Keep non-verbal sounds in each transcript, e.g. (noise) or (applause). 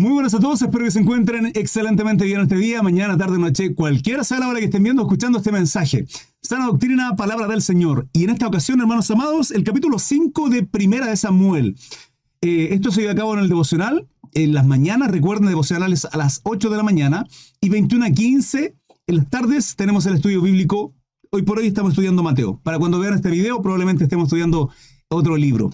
Muy buenas a todos, espero que se encuentren excelentemente bien este día, mañana, tarde, noche, cualquiera sea la hora que estén viendo escuchando este mensaje. Sana doctrina, palabra del Señor. Y en esta ocasión, hermanos amados, el capítulo 5 de Primera de Samuel. Eh, esto se lleva a cabo en el devocional, en las mañanas, recuerden, devocionales a las 8 de la mañana, y 21 a 15 en las tardes tenemos el estudio bíblico. Hoy por hoy estamos estudiando Mateo. Para cuando vean este video, probablemente estemos estudiando otro libro.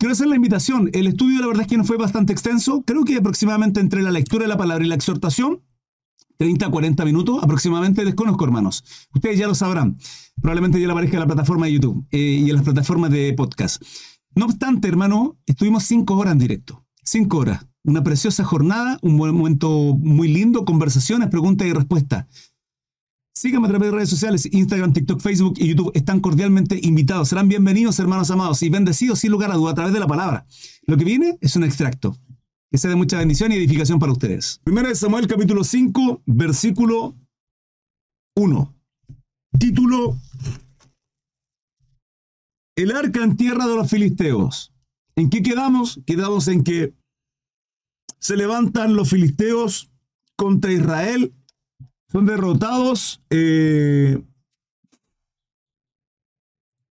Quiero hacer la invitación. El estudio, la verdad es que no fue bastante extenso. Creo que aproximadamente entre la lectura de la palabra y la exhortación, 30 a 40 minutos aproximadamente, desconozco, hermanos. Ustedes ya lo sabrán. Probablemente ya le aparezca en la plataforma de YouTube eh, y en las plataformas de podcast. No obstante, hermano, estuvimos cinco horas en directo. Cinco horas. Una preciosa jornada, un buen momento muy lindo, conversaciones, preguntas y respuestas. Síganme a través de redes sociales, Instagram, TikTok, Facebook y YouTube. Están cordialmente invitados. Serán bienvenidos, hermanos amados, y bendecidos sin lugar a duda a través de la palabra. Lo que viene es un extracto. Que sea de mucha bendición y edificación para ustedes. Primera de Samuel, capítulo 5, versículo 1. Título. El arca en tierra de los filisteos. ¿En qué quedamos? Quedamos en que se levantan los filisteos contra Israel son derrotados. Eh,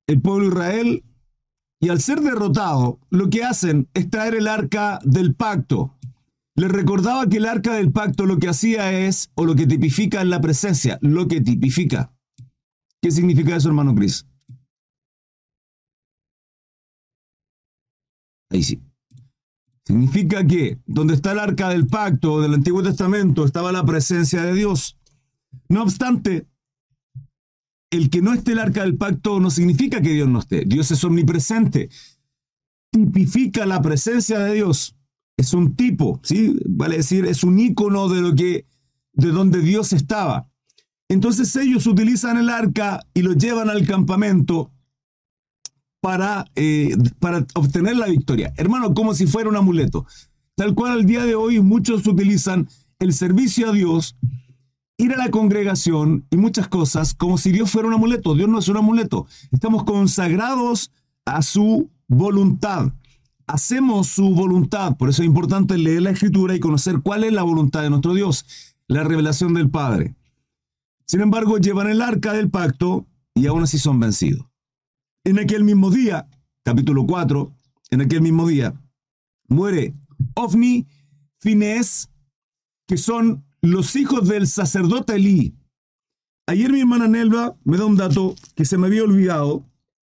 el pueblo de Israel, y al ser derrotado, lo que hacen es traer el arca del pacto. Les recordaba que el arca del pacto lo que hacía es, o lo que tipifica en la presencia, lo que tipifica. ¿Qué significa eso, hermano Cris? Ahí sí. Significa que donde está el arca del pacto del Antiguo Testamento estaba la presencia de Dios. No obstante, el que no esté el arca del pacto no significa que Dios no esté. Dios es omnipresente. Tipifica la presencia de Dios. Es un tipo, ¿sí? Vale decir, es un icono de lo que, de donde Dios estaba. Entonces ellos utilizan el arca y lo llevan al campamento para, eh, para obtener la victoria. Hermano, como si fuera un amuleto. Tal cual al día de hoy muchos utilizan el servicio a Dios ir a la congregación y muchas cosas como si Dios fuera un amuleto. Dios no es un amuleto. Estamos consagrados a su voluntad. Hacemos su voluntad. Por eso es importante leer la escritura y conocer cuál es la voluntad de nuestro Dios, la revelación del Padre. Sin embargo, llevan el arca del pacto y aún así son vencidos. En aquel mismo día, capítulo 4, en aquel mismo día, muere Ofni, Finés, que son los hijos del sacerdote Elí. Ayer mi hermana Nelva me da un dato que se me había olvidado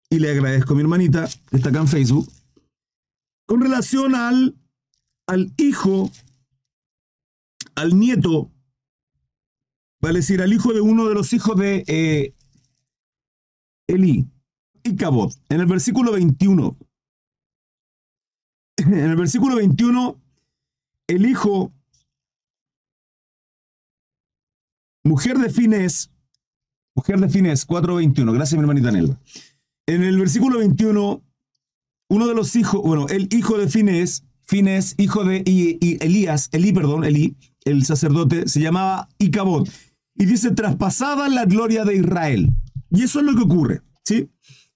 y le agradezco a mi hermanita, que está acá en Facebook, con relación al, al hijo, al nieto, vale decir, al hijo de uno de los hijos de eh, Elí, Icabod, en el versículo 21. (laughs) En el versículo 21, el hijo Mujer de Fines, mujer de Fines, 4.21. Gracias, mi hermanita Nelva. En el versículo 21, uno de los hijos, bueno, el hijo de Fines, Fines, hijo de Elías, Elí, perdón, Elí, el sacerdote, se llamaba Icabod. Y dice, traspasada la gloria de Israel. Y eso es lo que ocurre, ¿sí?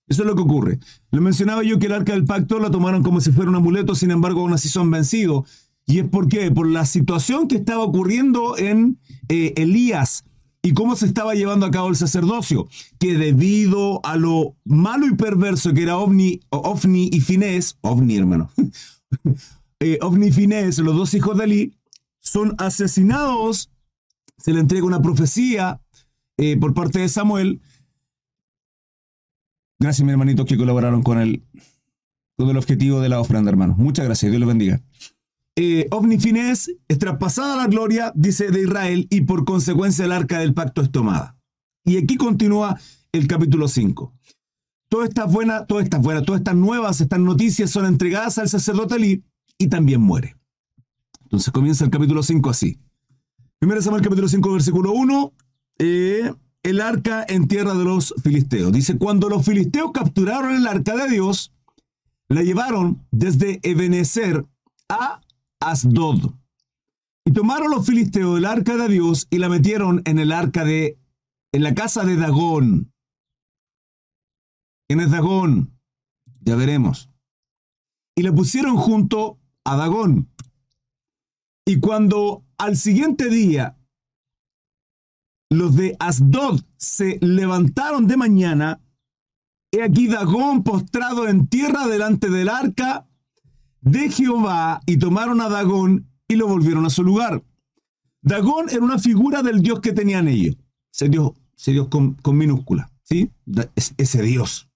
Eso es lo que ocurre. Le mencionaba yo que el arca del pacto la tomaron como si fuera un amuleto, sin embargo, aún así son vencidos. ¿Y es por qué? Por la situación que estaba ocurriendo en eh, Elías y cómo se estaba llevando a cabo el sacerdocio, que debido a lo malo y perverso que era Ovni, Ofni y Finés, Ovni hermano, (laughs) eh, Ovni y Finés, los dos hijos de Elí, son asesinados, se le entrega una profecía eh, por parte de Samuel. Gracias, mi hermanito, que colaboraron con el, con el objetivo de la ofrenda, hermano. Muchas gracias, Dios los bendiga eh, Ovnifines es traspasada la gloria, dice, de Israel y por consecuencia el arca del pacto es tomada. Y aquí continúa el capítulo 5. Todas estas buenas, todas estas buenas, todas estas nuevas, estas noticias son entregadas al sacerdote Elí y también muere. Entonces comienza el capítulo 5 así. Primero Samuel capítulo 5, versículo 1. Eh, el arca en tierra de los filisteos. Dice, cuando los filisteos capturaron el arca de Dios, la llevaron desde Ebenezer a Asdod. Y tomaron los filisteos el arca de Dios y la metieron en el arca de, en la casa de Dagón. ¿Quién es Dagón? Ya veremos. Y la pusieron junto a Dagón. Y cuando al siguiente día los de Asdod se levantaron de mañana, he aquí Dagón postrado en tierra delante del arca de Jehová, y tomaron a Dagón y lo volvieron a su lugar. Dagón era una figura del dios que tenían ellos. Ese dios, ese dios con, minúscula, ¿sí? ese dios,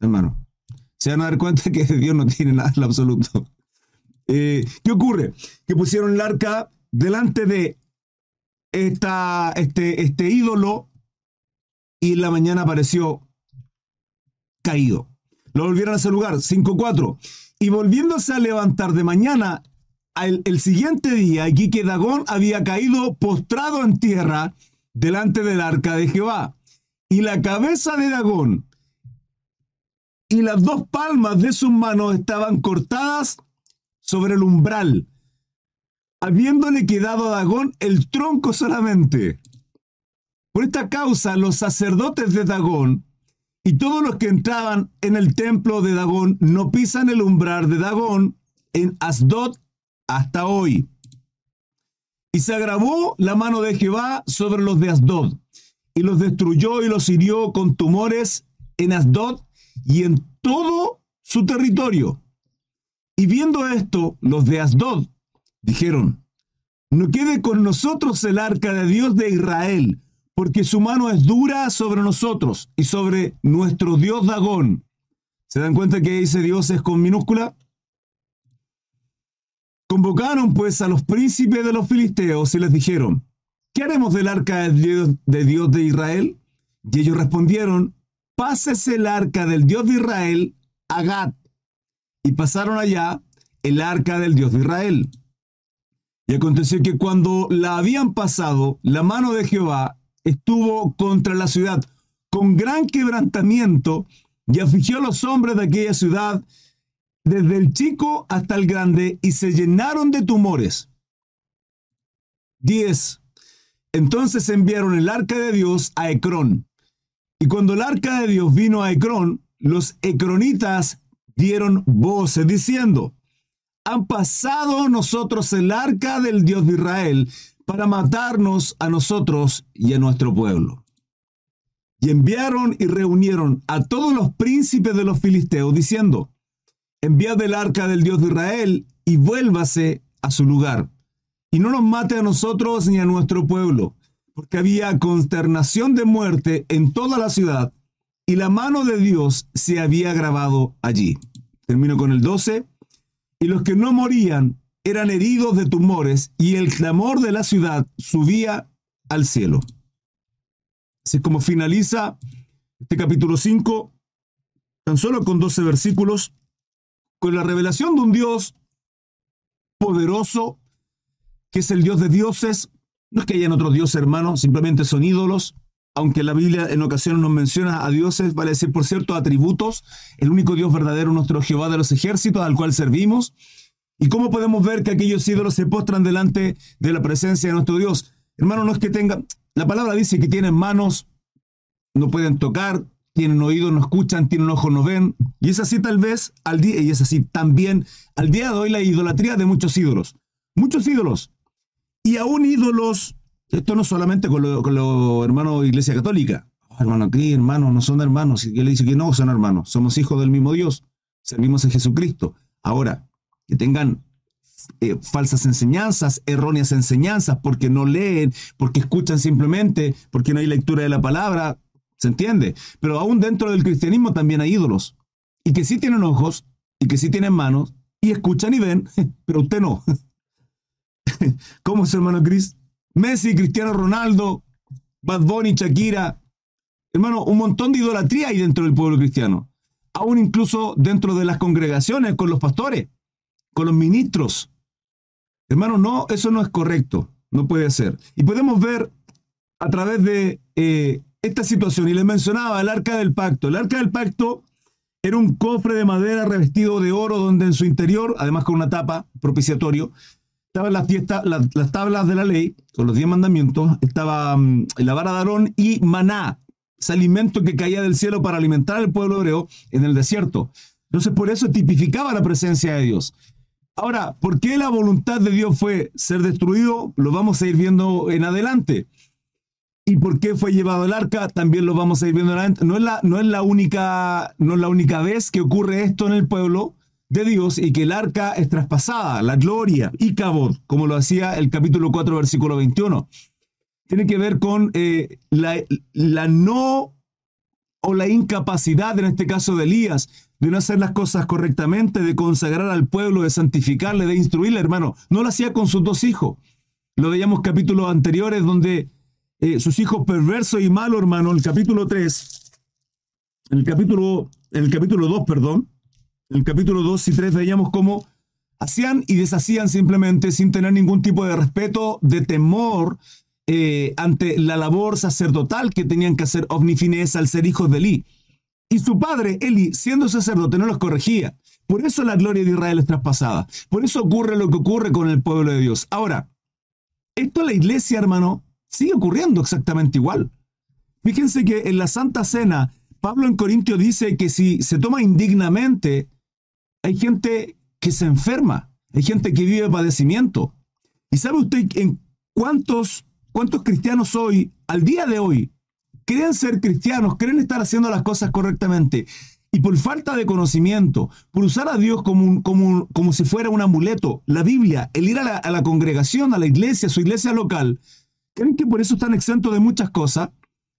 hermano. Se van a dar cuenta que Dios no tiene nada en absoluto. Eh, ¿Qué ocurre? Que pusieron el arca delante de esta, este, este ídolo y en la mañana apareció caído. Lo volvieron a ese lugar, 5-4. Y volviéndose a levantar de mañana, el, siguiente día, aquí que Dagón había caído postrado en tierra delante del arca de Jehová. Y la cabeza de Dagón y las dos palmas de sus manos estaban cortadas sobre el umbral habiéndole quedado a Dagón el tronco solamente. Por esta causa, los sacerdotes de Dagón y todos los que entraban en el templo de Dagón no pisan el umbral de Dagón en Asdod hasta hoy. Y se agravó la mano de Jehová sobre los de Asdod, y los destruyó y los hirió con tumores en Asdod y en todo su territorio. Y viendo esto, los de Asdod Dijeron, no quede con nosotros el arca de Dios de Israel, porque su mano es dura sobre nosotros y sobre nuestro Dios Dagón. ¿Se dan cuenta que ese Dios es con minúscula? Convocaron pues a los príncipes de los filisteos y les dijeron, ¿qué haremos del arca de Dios de, Dios de Israel? Y ellos respondieron, pásese el arca del Dios de Israel a Gad. Y pasaron allá el arca del Dios de Israel. Y aconteció que cuando la habían pasado, la mano de Jehová estuvo contra la ciudad con gran quebrantamiento y afligió a los hombres de aquella ciudad, desde el chico hasta el grande, y se llenaron de tumores. 10. Entonces enviaron el arca de Dios a Ecrón. Y cuando el arca de Dios vino a Ecrón, los ecronitas dieron voces diciendo, han pasado nosotros el arca del Dios de Israel para matarnos a nosotros y a nuestro pueblo. Y enviaron y reunieron a todos los príncipes de los filisteos, diciendo, enviad el arca del Dios de Israel y vuélvase a su lugar, y no nos mate a nosotros ni a nuestro pueblo, porque había consternación de muerte en toda la ciudad, y la mano de Dios se había grabado allí. Termino con el 12 y los que no morían eran heridos de tumores, y el clamor de la ciudad subía al cielo. Así como finaliza este capítulo 5, tan solo con 12 versículos, con la revelación de un Dios poderoso, que es el Dios de dioses. No es que hayan otros dioses, hermanos, simplemente son ídolos. Aunque la Biblia en ocasiones nos menciona a dioses, vale decir, por cierto, atributos, el único Dios verdadero, nuestro Jehová de los ejércitos, al cual servimos. ¿Y cómo podemos ver que aquellos ídolos se postran delante de la presencia de nuestro Dios? Hermano, no es que tengan, la palabra dice que tienen manos, no pueden tocar, tienen oídos, no escuchan, tienen ojos, no ven. Y es así tal vez al día, y es así también al día de hoy la idolatría de muchos ídolos. Muchos ídolos. Y aún ídolos esto no solamente con los lo hermanos de Iglesia Católica. Hermano, aquí, hermanos, no son hermanos. Y él dice que no son hermanos, somos hijos del mismo Dios, servimos a Jesucristo. Ahora, que tengan eh, falsas enseñanzas, erróneas enseñanzas, porque no leen, porque escuchan simplemente, porque no hay lectura de la palabra, ¿se entiende? Pero aún dentro del cristianismo también hay ídolos, y que sí tienen ojos, y que sí tienen manos, y escuchan y ven, (laughs) pero usted no. (laughs) ¿Cómo es, hermano Cris? Messi, Cristiano Ronaldo, Bad Bunny, Shakira. Hermano, un montón de idolatría hay dentro del pueblo cristiano. Aún incluso dentro de las congregaciones, con los pastores, con los ministros. Hermano, no, eso no es correcto. No puede ser. Y podemos ver a través de eh, esta situación, y les mencionaba el arca del pacto. El arca del pacto era un cofre de madera revestido de oro donde en su interior, además con una tapa propiciatorio, estaban las, las, tablas de la ley, con los diez mandamientos, estaba mm, la vara de Aarón y maná, ese alimento que caía del cielo para alimentar al pueblo hebreo en el desierto. Entonces, por eso tipificaba la presencia de Dios. Ahora, ¿por qué la voluntad de Dios fue ser destruido? Lo vamos a ir viendo en adelante. ¿Y por qué fue llevado el arca? También lo vamos a ir viendo en adelante. No es la, no es la, única, no es la única vez que ocurre esto en el pueblo de Dios y que el arca es traspasada, la gloria y cabot, como lo hacía el capítulo 4, versículo 21. Tiene que ver con eh, la, la no o la incapacidad, en este caso de Elías, de no hacer las cosas correctamente, de consagrar al pueblo, de santificarle, de instruirle, hermano. No lo hacía con sus dos hijos. Lo veíamos capítulos anteriores donde eh, sus hijos perversos y malos, hermano, el capítulo 3, en el capítulo, en el capítulo 2, perdón, en el capítulo 2 y 3 veíamos cómo hacían y deshacían simplemente sin tener ningún tipo de respeto, de temor eh, ante la labor sacerdotal que tenían que hacer Ovnifines al ser hijos de Eli. Y su padre, Eli, siendo sacerdote, no los corregía. Por eso la gloria de Israel es traspasada. Por eso ocurre lo que ocurre con el pueblo de Dios. Ahora, esto en la iglesia, hermano, sigue ocurriendo exactamente igual. Fíjense que en la Santa Cena, Pablo en Corintio dice que si se toma indignamente, hay gente que se enferma, hay gente que vive padecimiento. ¿Y sabe usted en cuántos, cuántos cristianos hoy, al día de hoy, creen ser cristianos, creen estar haciendo las cosas correctamente. Y por falta de conocimiento, por usar a Dios como, como, como si fuera un amuleto, la Biblia, el ir a la, congregación, a la iglesia, a su iglesia local, creen que por eso están exentos de muchas cosas,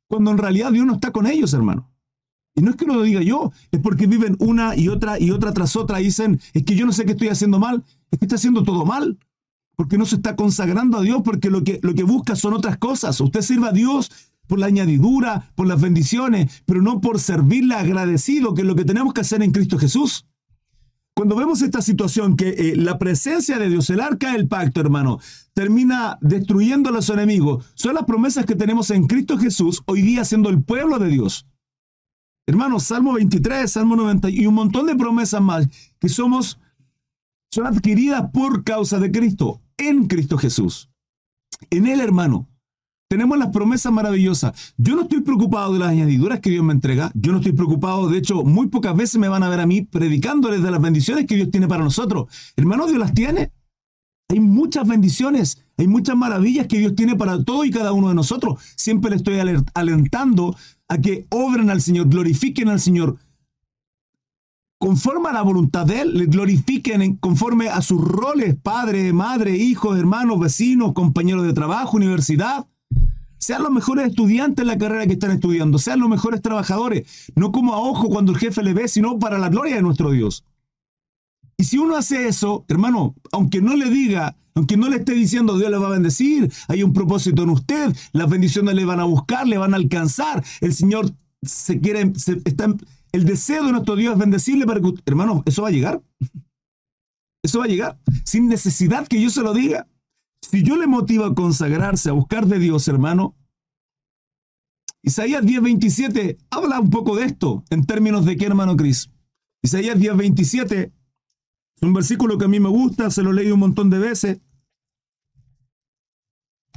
cuando en realidad Dios no está con ellos, hermano. Y no es que lo diga yo, es porque viven una y otra y otra tras otra y dicen, es que yo no sé qué estoy haciendo mal, es que está haciendo todo mal, porque no se está consagrando a Dios, porque lo que, lo que busca son otras cosas. Usted sirva a Dios por la añadidura, por las bendiciones, pero no por servirle agradecido, que es lo que tenemos que hacer en Cristo Jesús. Cuando vemos esta situación, que eh, la presencia de Dios, el arca del pacto, hermano, termina destruyendo a los enemigos, son las promesas que tenemos en Cristo Jesús hoy día siendo el pueblo de Dios. Hermano, Salmo 23, Salmo 90 y un montón de promesas más que somos, son adquiridas por causa de Cristo, en Cristo Jesús. En Él, hermano, tenemos las promesas maravillosas. Yo no estoy preocupado de las añadiduras que Dios me entrega. Yo no estoy preocupado, de hecho, muy pocas veces me van a ver a mí predicándoles de las bendiciones que Dios tiene para nosotros. Hermano, Dios las tiene. Hay muchas bendiciones, hay muchas maravillas que Dios tiene para todo y cada uno de nosotros. Siempre le estoy alentando a que obren al Señor, glorifiquen al Señor, conforme a la voluntad de Él, le glorifiquen conforme a sus roles, padre, madre, hijos, hermanos, vecinos, compañeros de trabajo, universidad sean los mejores estudiantes en la carrera que están estudiando, sean los mejores trabajadores, no como a ojo cuando el jefe le ve, sino para la gloria de nuestro Dios. Y si uno hace eso, hermano, aunque no le diga, aunque no le esté diciendo Dios le va a bendecir, hay un propósito en usted, las bendiciones le van a buscar, le van a alcanzar, el Señor se quiere, está, el deseo de nuestro Dios es bendecirle para que, hermano, eso va a llegar. Eso va a llegar, sin necesidad que yo se lo diga. Si yo le motivo a consagrarse, a buscar de Dios, hermano, Isaías 10:27 habla un poco de esto en términos de qué, hermano Cris. Isaías 10:27 es un versículo que a mí me gusta, se lo leí un montón de veces,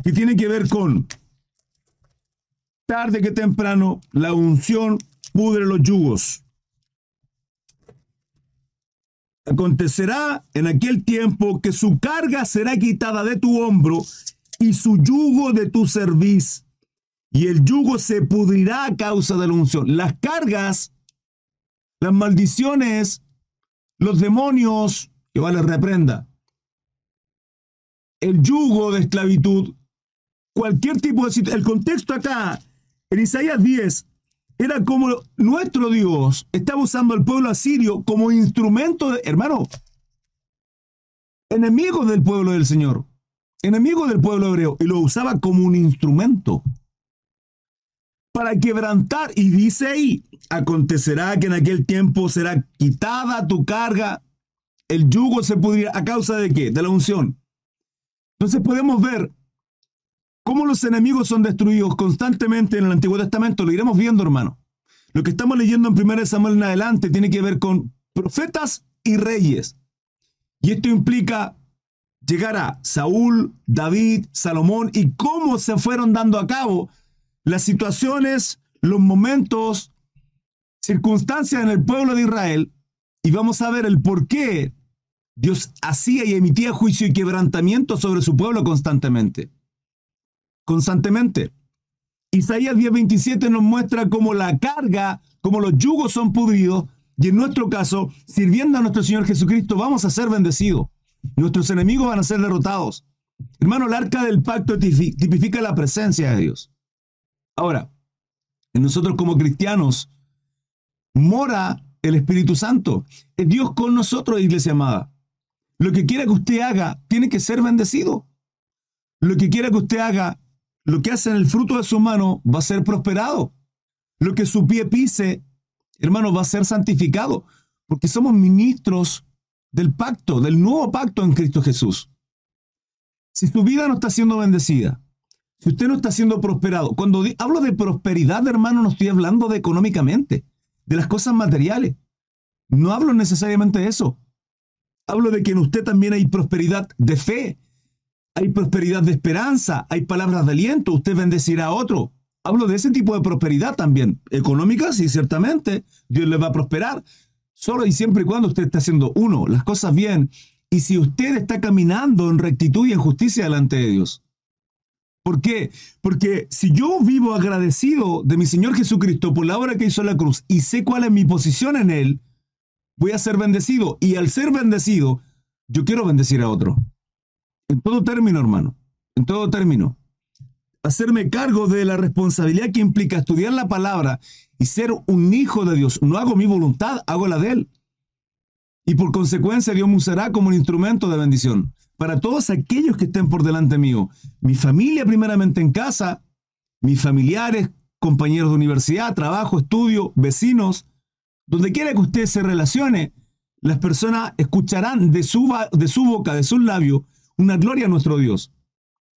que tiene que ver con tarde que temprano la unción pudre los yugos. Acontecerá en aquel tiempo que su carga será quitada de tu hombro y su yugo de tu cerviz, y el yugo se pudrirá a causa de la unción. Las cargas, las maldiciones, los demonios, que vale reprenda, el yugo de esclavitud, cualquier tipo de. El contexto acá, en Isaías 10, era como nuestro Dios estaba usando al pueblo asirio como instrumento de, hermano, enemigo del pueblo del Señor, enemigo del pueblo hebreo, y lo usaba como un instrumento para quebrantar. Y dice ahí, acontecerá que en aquel tiempo será quitada tu carga, el yugo se pudrirá a causa de qué? De la unción. Entonces podemos ver cómo los enemigos son destruidos constantemente en el Antiguo Testamento, lo iremos viendo, hermano. Lo que estamos leyendo en 1 Samuel en adelante tiene que ver con profetas y reyes. Y esto implica llegar a Saúl, David, Salomón y cómo se fueron dando a cabo las situaciones, los momentos, circunstancias en el pueblo de Israel. Y vamos a ver el por qué Dios hacía y emitía juicio y quebrantamiento sobre su pueblo constantemente. Constantemente. Isaías 10:27 nos muestra cómo la carga, cómo los yugos son pudridos, y en nuestro caso, sirviendo a nuestro Señor Jesucristo, vamos a ser bendecidos. Nuestros enemigos van a ser derrotados. Hermano, el arca del pacto tipifica la presencia de Dios. Ahora, en nosotros como cristianos, mora el Espíritu Santo. Es Dios con nosotros, iglesia amada. Lo que quiera que usted haga, tiene que ser bendecido. Lo que quiera que usted haga, lo que hace en el fruto de su mano, va a ser prosperado. Lo que su pie pise, hermano, va a ser santificado. Porque somos ministros del pacto, del nuevo pacto en Cristo Jesús. Si su vida no está siendo bendecida, si usted no está siendo prosperado, cuando hablo de prosperidad, hermano, no estoy hablando de económicamente, de las cosas materiales. No hablo necesariamente de eso. Hablo de que en usted también hay prosperidad de fe, hay prosperidad de esperanza, hay palabras de aliento, usted bendecirá a otro. Hablo de ese tipo de prosperidad también. Económica, sí, ciertamente, Dios le va a prosperar. Solo y siempre y cuando usted esté haciendo, uno, las cosas bien, y si usted está caminando en rectitud y en justicia delante de Dios. ¿Por qué? Porque si yo vivo agradecido de mi Señor Jesucristo por la obra que hizo la cruz y sé cuál es mi posición en Él, voy a ser bendecido. Y al ser bendecido, yo quiero bendecir a otro. En todo término, hermano. En todo término. Hacerme cargo de la responsabilidad que implica estudiar la palabra y ser un hijo de Dios. No hago mi voluntad, hago la de Él. Y por consecuencia Dios me usará como un instrumento de bendición para todos aquellos que estén por delante mío. Mi familia primeramente en casa, mis familiares, compañeros de universidad, trabajo, estudio, vecinos, donde quiera que usted se relacione, las personas escucharán de su, de su boca, de sus labios, una gloria a nuestro Dios.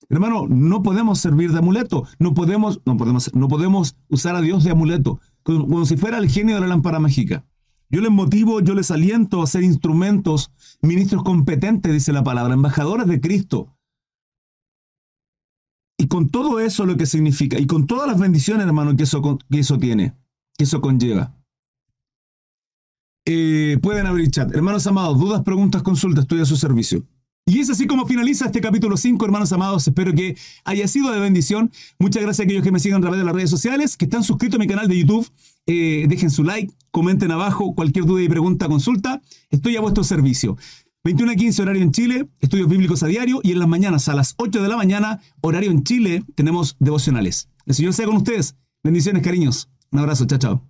Hermano, no podemos servir de amuleto, no podemos, no podemos, no podemos usar a Dios de amuleto, como si fuera el genio de la lámpara mágica. Yo les motivo, yo les aliento a ser instrumentos, ministros competentes, dice la palabra, embajadores de Cristo. Y con todo eso lo que significa, y con todas las bendiciones, hermano, que eso, que eso tiene, que eso conlleva. Eh, pueden abrir chat. Hermanos amados, dudas, preguntas, consultas, estoy a su servicio. Y es así como finaliza este capítulo 5, hermanos amados. Espero que haya sido de bendición. Muchas gracias a aquellos que me sigan a través de las redes sociales, que están suscritos a mi canal de YouTube. Eh, dejen su like, comenten abajo cualquier duda y pregunta, consulta. Estoy a vuestro servicio. 21 a 15 horario en Chile, estudios bíblicos a diario y en las mañanas a las 8 de la mañana, horario en Chile, tenemos devocionales. El Señor sea con ustedes. Bendiciones, cariños. Un abrazo, chao, chao.